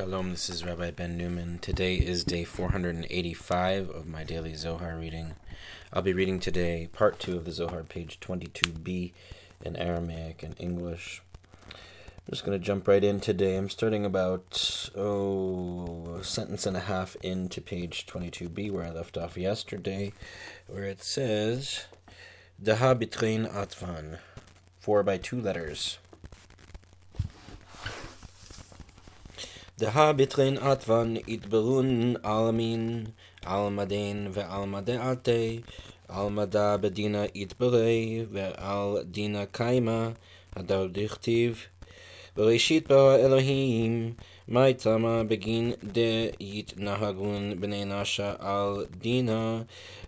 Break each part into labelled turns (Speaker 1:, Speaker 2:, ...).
Speaker 1: Shalom, this is Rabbi Ben Newman. Today is day 485 of my daily Zohar reading. I'll be reading today part 2 of the Zohar, page 22b in Aramaic and English. I'm just going to jump right in today. I'm starting about, oh, a sentence and a half into page 22b where I left off yesterday, where it says, Daha bitrein atvan, four by two letters. דהה בתרין עטוון יתברון עלמין, עלמא דין ועלמא דעתי, עלמא דא בדינה יתברי, ועל דינה קיימא, הדר דכתיב. בראשית ברא אלוהים, מאי תמה בגין דהתנהגון בני נשה על דינה,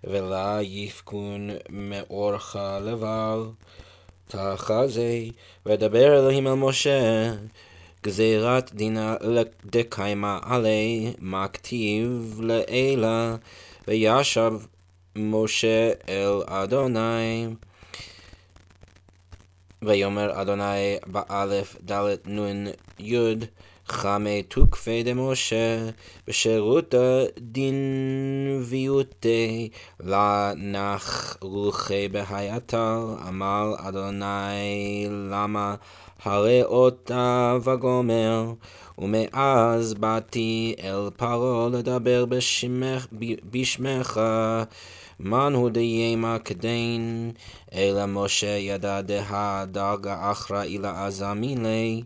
Speaker 1: ולה יפקון מאורך לבל. תחזה, ודבר אלוהים אל משה, גזירת דינה דקיימה עלי, מה כתיב לעילה, וישב משה אל אדוני. ויאמר אדוני באלף דלת נון יוד חמי תוקפי דמשה בשירותא דין ויותי לנח רוחי בהייתל אמר אדוני למה הרי אותה וגומר, ומאז באתי אל פרעה לדבר בשמך, בשמך, הוא דיימה כדין, אלא משה ידע דה דרגה אחרא אילה עזמילי.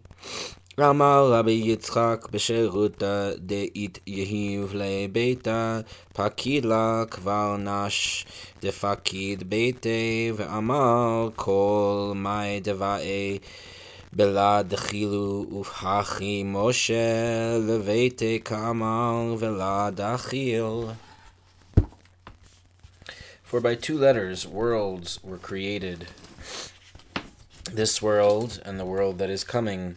Speaker 1: אמר רבי יצחק בשירותא דאית יהיב לביתה, פקיד לה כבר נש דפקיד ביתי, ואמר כל מאי דבעי בלה דחילו ופחי משה לביתי כאמר ולה דחיל. For by two letters worlds were created. This world and the world that is coming.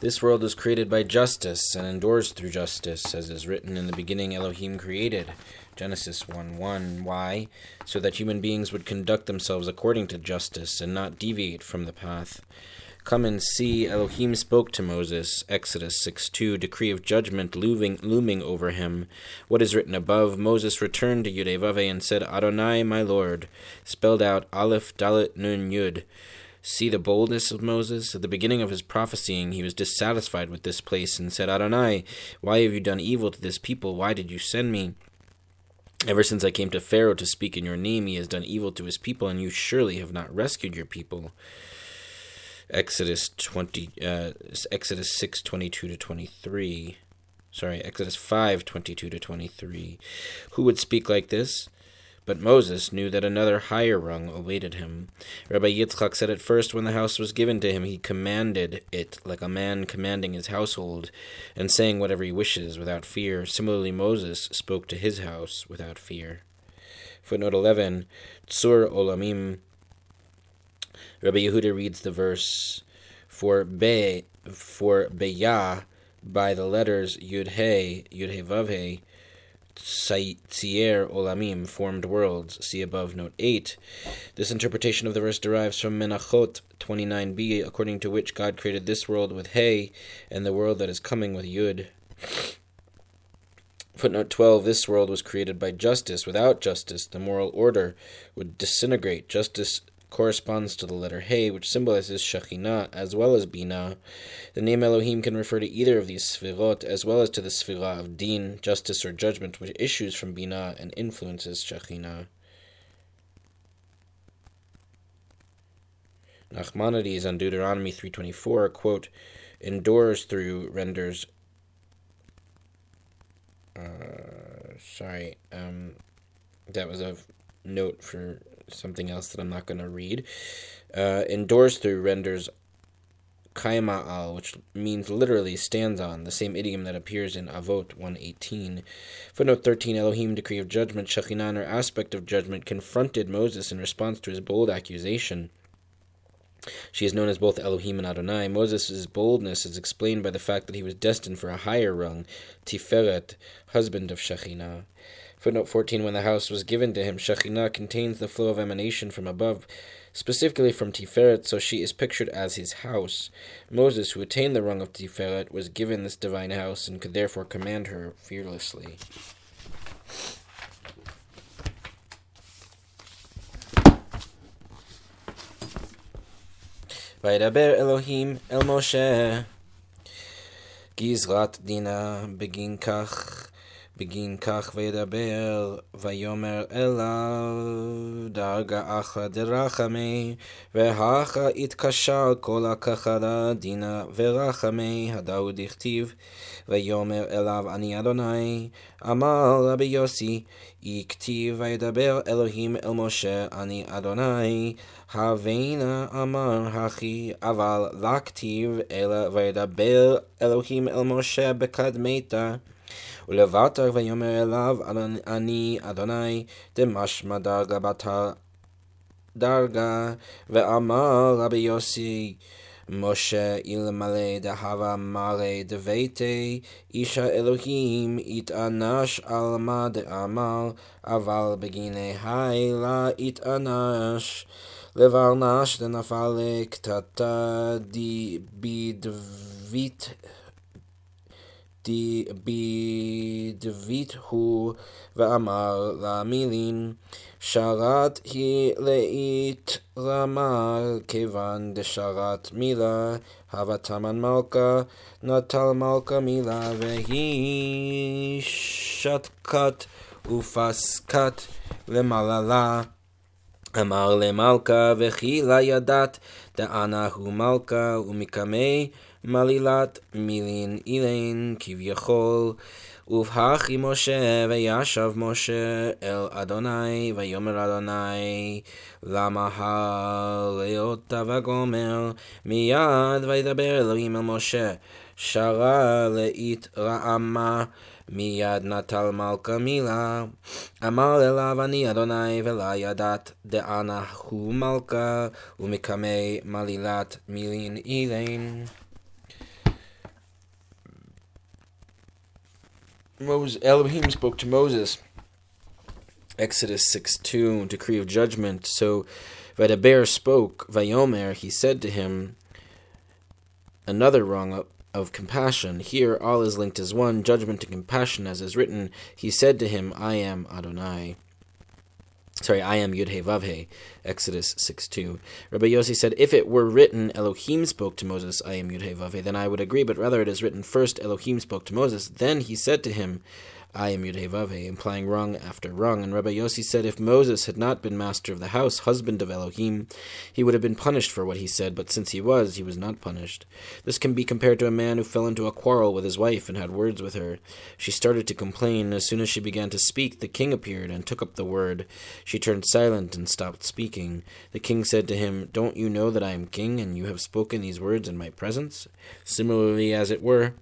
Speaker 1: This world was created by justice and endures through justice, as is written in the beginning Elohim created. Genesis 1 1. Why? So that human beings would conduct themselves according to justice and not deviate from the path. Come and see, Elohim spoke to Moses, Exodus 6 2, decree of judgment looming, looming over him. What is written above? Moses returned to Yudevave and said, Adonai, my Lord, spelled out Aleph, Dalet, Nun, Yud. See the boldness of Moses? At the beginning of his prophesying, he was dissatisfied with this place and said, Adonai, why have you done evil to this people? Why did you send me? Ever since I came to Pharaoh to speak in your name, he has done evil to his people, and you surely have not rescued your people. Exodus 20 uh, Exodus 6 22 to 23 sorry Exodus 5 22 to 23 who would speak like this but Moses knew that another higher rung awaited him. Rabbi Yitzchak said at first, when the house was given to him, he commanded it like a man commanding his household, and saying whatever he wishes without fear. Similarly, Moses spoke to his house without fear. Footnote 11 Tsur Olamim Rabbi Yehuda reads the verse for be for beya by the letters yud he yud he vav he Tzier Olamim formed worlds. See above note 8. This interpretation of the verse derives from Menachot 29b, according to which God created this world with He and the world that is coming with Yud. Footnote 12 This world was created by justice. Without justice, the moral order would disintegrate. Justice corresponds to the letter He, which symbolizes Shekhinah as well as Bina. The name Elohim can refer to either of these Sfirot as well as to the Sfirah of Din, justice or judgment, which issues from Bina and influences Shekhinah. Nachmanides on Deuteronomy 3.24, quote, endures through renders uh, sorry, um, that was a note for something else that I'm not going to read. Uh, through renders kaima'al, which means literally stands on, the same idiom that appears in Avot 118. Footnote 13 Elohim, decree of judgment, Shekhinah, or aspect of judgment, confronted Moses in response to his bold accusation. She is known as both Elohim and Adonai. Moses' boldness is explained by the fact that he was destined for a higher rung, Tiferet, husband of Shekhinah. Footnote 14 When the house was given to him, Shekhinah contains the flow of emanation from above, specifically from Tiferet, so she is pictured as his house. Moses, who attained the rung of Tiferet, was given this divine house and could therefore command her fearlessly. וידבר אלוהים אל משה גזרת דינה בגין כך בגין כך וידבר, ויאמר אליו דרגה אחא דרחמי, והכה יתקשר כל הכחדה דינה ורחמי, הדאו דכתיב, ויאמר אליו אני אדוני, אמר רבי יוסי, יכתיב וידבר אלוהים אל משה, אני אדוני, הווינה אמר הכי, אבל לכתיב אלא וידבר אלוהים אל משה בקדמתה. ולבטר ויאמר אליו אני אדוני דמשמע דרגה בתר דרגה. ואמר רבי יוסי משה אלמלא דהבה מראה דביתי איש האלוהים יתענש על מה דאמר אבל בגיני הילה יתענש לבל נש דנפל קטטה בדבית בדבית הוא ואמר למילין שרת היא לאית רמה כיוון דשרת מילה הווה תמן מלכה נטל מלכה מילה והיא שתקת ופסקת למעללה אמר למלכה וכי לה ידעת דאנה הוא מלכה ומקמי מלילת מילין אילין כביכול ובהכי משה וישב משה אל אדוני ויאמר אדוני למה הלאות וגומר מיד וידבר אלוהים אל משה שרה לאית רעמה מיד נטל מלכה מילה אמר אליו אני אדוני ולה ידעת דאנה הוא מלכה ומקמי מלילת מילין אילין Moses, Elohim spoke to Moses. Exodus 6 2, decree of judgment. So Vadaber spoke, Vayomer, he said to him, another wrong of compassion. Here all is linked as one, judgment and compassion, as is written. He said to him, I am Adonai. Sorry, I am Yud Vavhe, Exodus 6 2. Rabbi Yossi said, If it were written, Elohim spoke to Moses, I am Yud Vavhe, then I would agree, but rather it is written, First Elohim spoke to Moses, then he said to him, I am Yudhevave, implying rung after rung. And Rabbi Yossi said if Moses had not been master of the house, husband of Elohim, he would have been punished for what he said, but since he was, he was not punished. This can be compared to a man who fell into a quarrel with his wife and had words with her. She started to complain. As soon as she began to speak, the king appeared and took up the word. She turned silent and stopped speaking. The king said to him, Don't you know that I am king, and you have spoken these words in my presence? Similarly, as it were,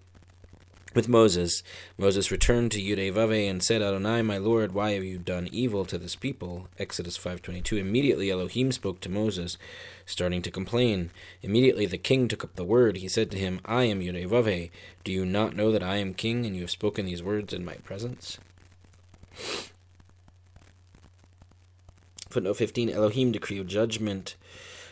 Speaker 1: with Moses. Moses returned to Yudevave and said, Adonai, my Lord, why have you done evil to this people? Exodus 5.22 Immediately Elohim spoke to Moses, starting to complain. Immediately the king took up the word. He said to him, I am Yudevave. Do you not know that I am king, and you have spoken these words in my presence? Footnote 15 Elohim, decree of judgment.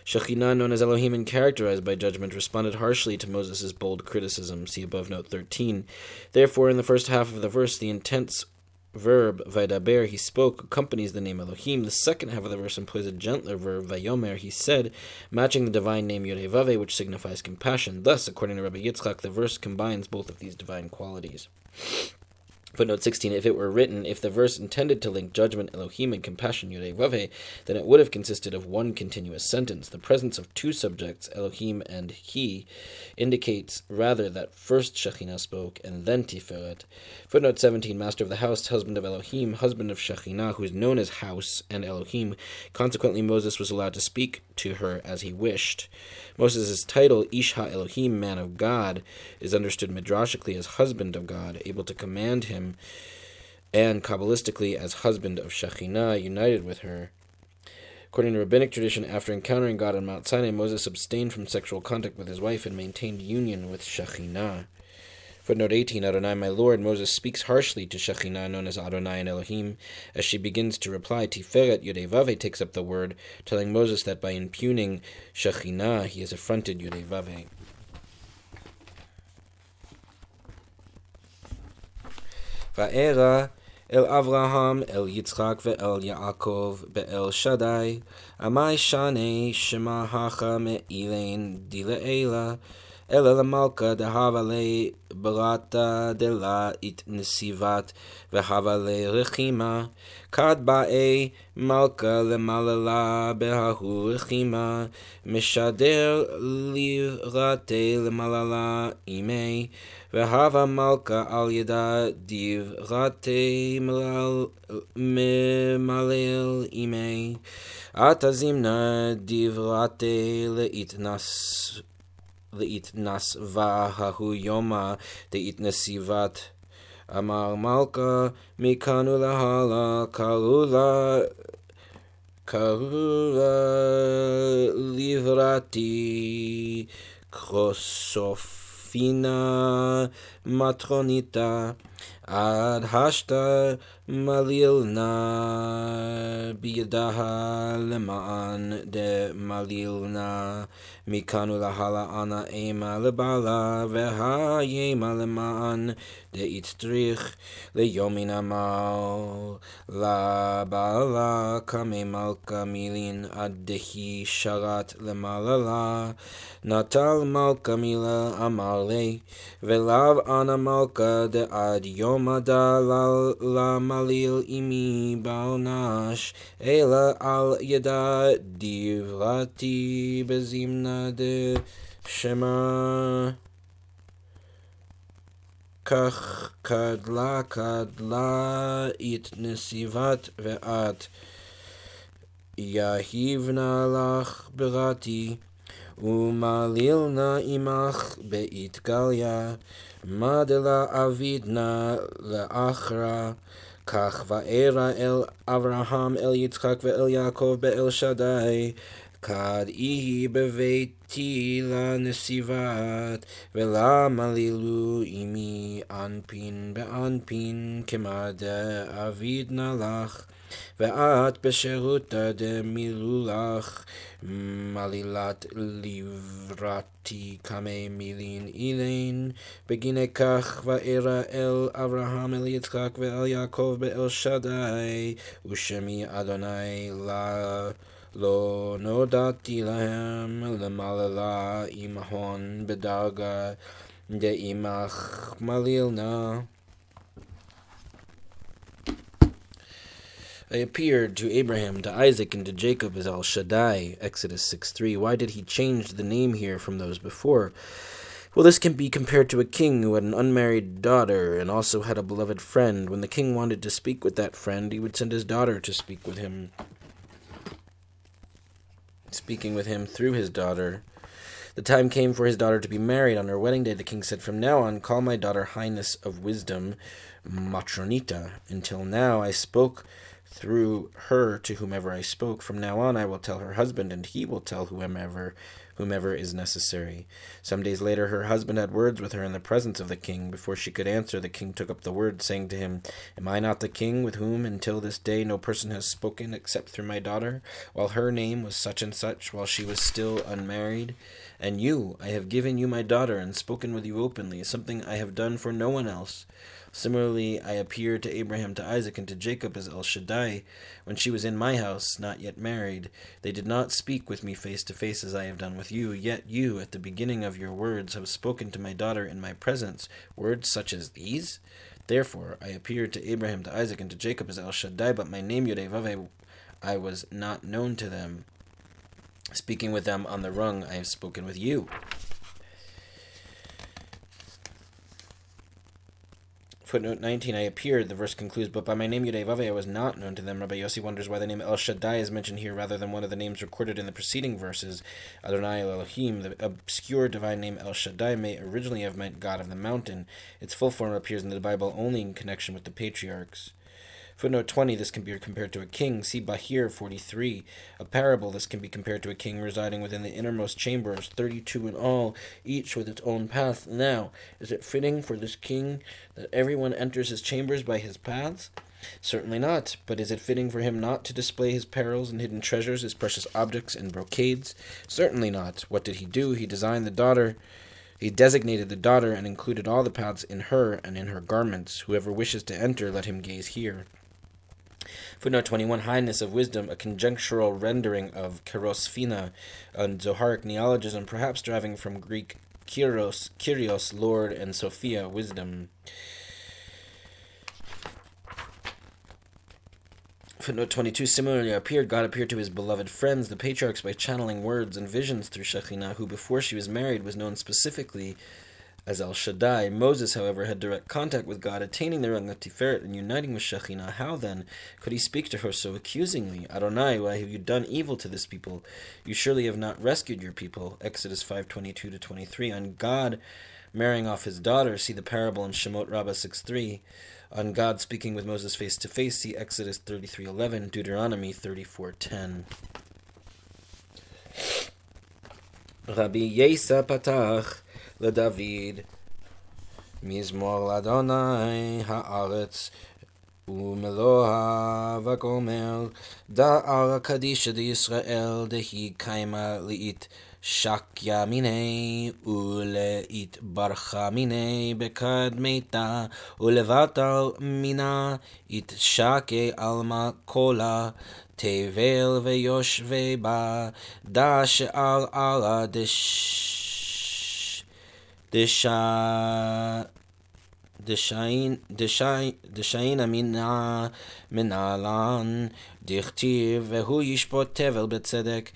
Speaker 1: Shekhinah, known as Elohim and characterized by judgment, responded harshly to Moses' bold criticism. See above note 13. Therefore, in the first half of the verse, the intense verb vaidaber, he spoke, accompanies the name Elohim. The second half of the verse employs a gentler verb vayomer, he said, matching the divine name Yodevave, which signifies compassion. Thus, according to Rabbi Yitzchak, the verse combines both of these divine qualities. Footnote 16 If it were written, if the verse intended to link judgment, Elohim, and compassion, Yudevave, then it would have consisted of one continuous sentence. The presence of two subjects, Elohim and He, indicates rather that first Shekhinah spoke and then Tiferet. Footnote 17 Master of the house, husband of Elohim, husband of Shekhinah, who is known as House and Elohim. Consequently, Moses was allowed to speak to her as he wished. Moses' title, Ish ha-Elohim, man of God, is understood midrashically as husband of God, able to command him, and Kabbalistically as husband of Shekhinah, united with her. According to rabbinic tradition, after encountering God on Mount Sinai, Moses abstained from sexual contact with his wife and maintained union with Shekhinah. Footnote 18 Adonai, my Lord, Moses speaks harshly to Shekhinah, known as Adonai and Elohim. As she begins to reply, Tiferet Yudevave takes up the word, telling Moses that by impugning Shekhinah, he has affronted Yudevave. וארא אל אברהם, אל יצחק ואל יעקב, באל שדי, עמי שני שמה הכה מאילן דילאלה, אלא למלכה דהבה לי ברata דלה התנסיבת והבה לי רחימה כד באי מלכה למעללה בההוא רחימה. משדר לרתי למעללה אימי והבה מלכה על ידה דברתי ממלל אימי. עתה זימנה דברתי להתנס להתנס וההוא יומא דהתנסיבת אמר מלכה מכאן ולהלאה קראו לה קראו לה לבראתי כרוסופינה מטרוניתה עד השתה מלילנה בידה למען דמלילנה מכאן ולהלאה אנא אימה לבעלה והאימה למען דאיצטריך ליומין עמל לבעלה קמי מלכה מילין עד דהי שרת למעללה נטל מלכה מילה אמר לי ולאו Anamalka de ad Yomada la malil imi baonash, Ela al yada divrati bezimna de shema. כך קדלה קדלה את נסיבת ואת, יהיבנה לך בראתי. ומעליל נא עמך בעת גליה, מדלה אביד נא לאחרא. כך וארא אל אברהם, אל יצחק ואל יעקב באל שדי, כד יהי בביתי לנסיבת, ולמה לילו עמי אנפין באנפין, כמדה אביד נא לך. ואת בשירותה דמילולך מלילת לבראתי כמי מילין אילין בגיני כך וארא אל אברהם אל יצחק ואל יעקב באל שדי ושמי אדוני לה לא נודעתי להם למעללה עם הון בדרגה דעמך מלילנה. I appeared to Abraham, to Isaac, and to Jacob as El Shaddai. Exodus 6 3. Why did he change the name here from those before? Well, this can be compared to a king who had an unmarried daughter and also had a beloved friend. When the king wanted to speak with that friend, he would send his daughter to speak with him speaking with him through his daughter. The time came for his daughter to be married. On her wedding day, the king said, From now on, call my daughter Highness of Wisdom, Matronita. Until now, I spoke through her to whomever I spoke. From now on, I will tell her husband, and he will tell whomever whomever is necessary. Some days later, her husband had words with her in the presence of the king. Before she could answer, the king took up the word, saying to him, Am I not the king with whom until this day no person has spoken except through my daughter, while her name was such and such, while she was still unmarried? And you, I have given you my daughter and spoken with you openly, something I have done for no one else. Similarly, I appeared to Abraham, to Isaac, and to Jacob as El Shaddai when she was in my house, not yet married. They did not speak with me face to face as I have done with you, yet you, at the beginning of your words, have spoken to my daughter in my presence, words such as these? Therefore, I appeared to Abraham, to Isaac, and to Jacob as El Shaddai, but my name Yodevave I was not known to them. Speaking with them on the rung, I have spoken with you. Footnote 19, I appeared, the verse concludes, but by my name Yudevave I was not known to them. Rabbi Yossi wonders why the name El Shaddai is mentioned here rather than one of the names recorded in the preceding verses, Adonai El Elohim. The obscure divine name El Shaddai may originally have meant God of the mountain. Its full form appears in the Bible only in connection with the patriarchs. Footnote 20, this can be compared to a king. See Bahir 43. A parable, this can be compared to a king residing within the innermost chambers, 32 in all, each with its own path. Now, is it fitting for this king that everyone enters his chambers by his paths? Certainly not. But is it fitting for him not to display his perils and hidden treasures, his precious objects and brocades? Certainly not. What did he do? He designed the daughter. He designated the daughter and included all the paths in her and in her garments. Whoever wishes to enter, let him gaze here. Footnote 21 Highness of Wisdom, a conjunctural rendering of kerosphina, a Zoharic neologism, perhaps deriving from Greek kyrios, kyrios, Lord, and Sophia, wisdom. Footnote 22 Similarly appeared, God appeared to his beloved friends, the patriarchs, by channeling words and visions through Shekhinah, who before she was married was known specifically as El Shaddai. Moses, however, had direct contact with God, attaining the rang of Tiferet and uniting with Shekhinah. How then could he speak to her so accusingly? Adonai, why have you done evil to this people? You surely have not rescued your people. Exodus 5:22 to 23. On God marrying off his daughter, see the parable in Shemot Rabbah 6:3 on God speaking with Moses face to face, see Exodus 33:11, Deuteronomy 34:10. Rabbi Yesa patach לדוד מזמור לאדוני הארץ ומלואה וגומר דער קדישא דישראל דהי קיימה לאית שקיה מיני ולהתברכה מיני בקדמתה ולבטל מינה יתשקה עלמא קולה תבל ויושבי בה דש על עלה דש דשיין דשיין אמינה מנהלן דכתיב והוא ישפוט תבל בצדק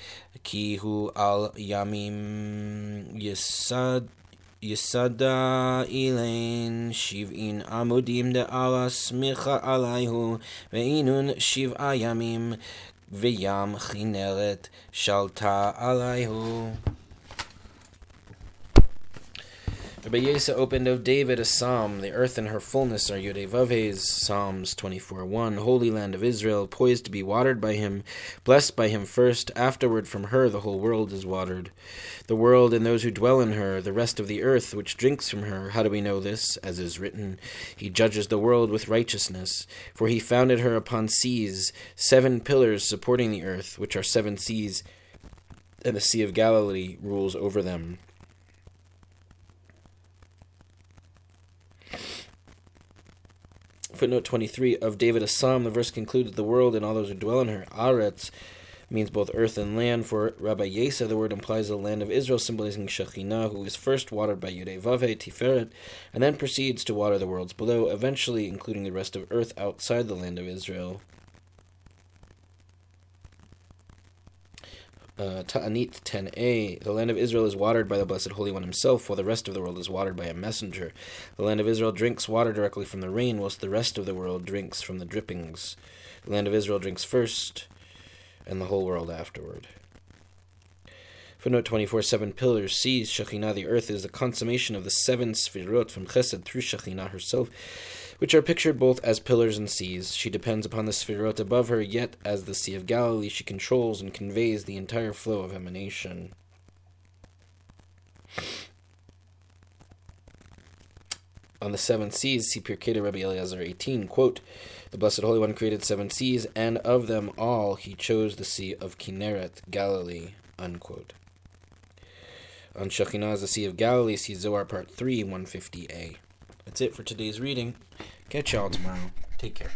Speaker 1: כי הוא על ימים יסד יסדה אילן שבעין עמודים דעלה סמיכה עליהו ואינון שבעה ימים וים כנרת שלטה עליהו Rabbi opened of David a psalm. The earth and her fullness are Yudevavhes. Psalms 24 1. Holy land of Israel, poised to be watered by him, blessed by him first. Afterward, from her the whole world is watered. The world and those who dwell in her, the rest of the earth which drinks from her. How do we know this? As is written, He judges the world with righteousness. For he founded her upon seas, seven pillars supporting the earth, which are seven seas, and the Sea of Galilee rules over them. Footnote 23 of David a psalm, the verse concludes, The world and all those who dwell in her, Aretz, means both earth and land. For Rabbi Yesa, the word implies the land of Israel, symbolizing Shekhinah, who is first watered by Yudei Vave, Tiferet, and then proceeds to water the worlds below, eventually including the rest of earth outside the land of Israel. Uh, Ta'anit 10a, the land of Israel is watered by the Blessed Holy One himself, while the rest of the world is watered by a messenger. The land of Israel drinks water directly from the rain, whilst the rest of the world drinks from the drippings. The land of Israel drinks first, and the whole world afterward. Footnote 24 Seven pillars sees Shekhinah, the earth, is the consummation of the seven sfirot from Chesed through Shekhinah herself which are pictured both as pillars and seas. She depends upon the Sphirot above her, yet as the Sea of Galilee, she controls and conveys the entire flow of emanation. On the seven seas, see Pirkei Rabbi Eliezer 18, quote, The Blessed Holy One created seven seas, and of them all he chose the Sea of Kinneret, Galilee, unquote. On Shekhinah, the Sea of Galilee, see Zohar Part 3, 150a. That's it for today's reading. Catch y'all tomorrow. Take care.